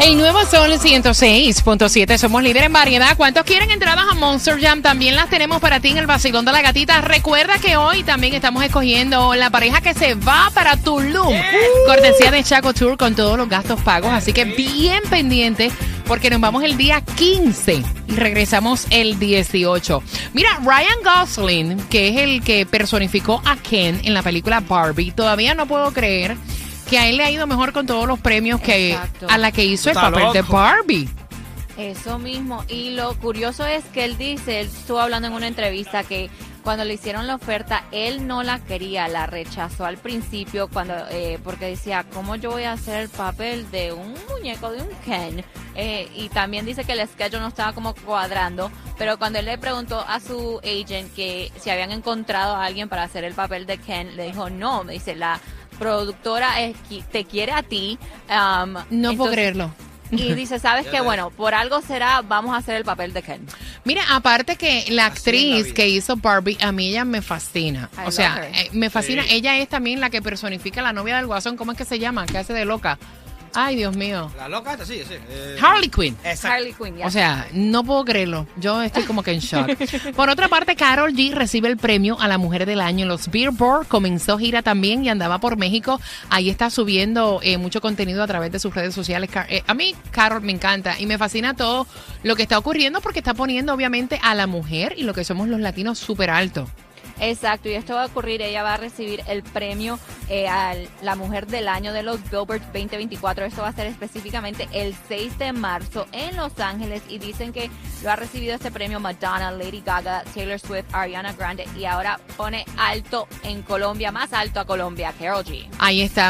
El nuevo Sol 106.7, somos líderes en variedad. ¿Cuántos quieren entradas a Monster Jam? También las tenemos para ti en el vacilón de la gatita. Recuerda que hoy también estamos escogiendo la pareja que se va para Tulum. Cortesía de Chaco Tour con todos los gastos pagos. Así que bien pendiente porque nos vamos el día 15 y regresamos el 18. Mira, Ryan Gosling, que es el que personificó a Ken en la película Barbie, todavía no puedo creer que a él le ha ido mejor con todos los premios que Exacto. a la que hizo el Está papel de loco. Barbie. Eso mismo. Y lo curioso es que él dice, él estuvo hablando en una entrevista que cuando le hicieron la oferta, él no la quería, la rechazó al principio cuando eh, porque decía, ¿cómo yo voy a hacer el papel de un muñeco, de un Ken? Eh, y también dice que el schedule no estaba como cuadrando, pero cuando él le preguntó a su agent que si habían encontrado a alguien para hacer el papel de Ken, le dijo, no, me dice, la productora es te quiere a ti. um, No puedo creerlo. y dice, ¿sabes qué? Bueno, por algo será, vamos a hacer el papel de Ken. Mira, aparte que la actriz que hizo Barbie, a mí ella me fascina. I o sea, her. eh, me fascina. Sí. Ella es también la que personifica a la novia del guasón. ¿Cómo es que se llama? ¿Qué hace de loca? Ay, Dios mío. La loca esta, sí, sí. eh, Harley Quinn. Exacto. Harley Quinn, ya. O sea, no puedo creerlo. Yo estoy como que en shock. Por otra parte, Carol G recibe el premio a la mujer del año en los Billboard. Comenzó gira también y andaba por México. Ahí está subiendo eh, mucho contenido a través de sus redes sociales. Car- eh, a mí, Carol me encanta y me fascina todo lo que está ocurriendo porque está poniendo obviamente a la mujer y lo que somos los latinos súper alto. Exacto, y esto va a ocurrir, ella va a recibir el premio eh, a la mujer del año de los Billboard 2024. Esto va a ser específicamente el 6 de marzo en Los Ángeles y dicen que lo ha recibido este premio Madonna, Lady Gaga, Taylor Swift, Ariana Grande y ahora pone alto en Colombia, más alto a Colombia, Carol G. Ahí está.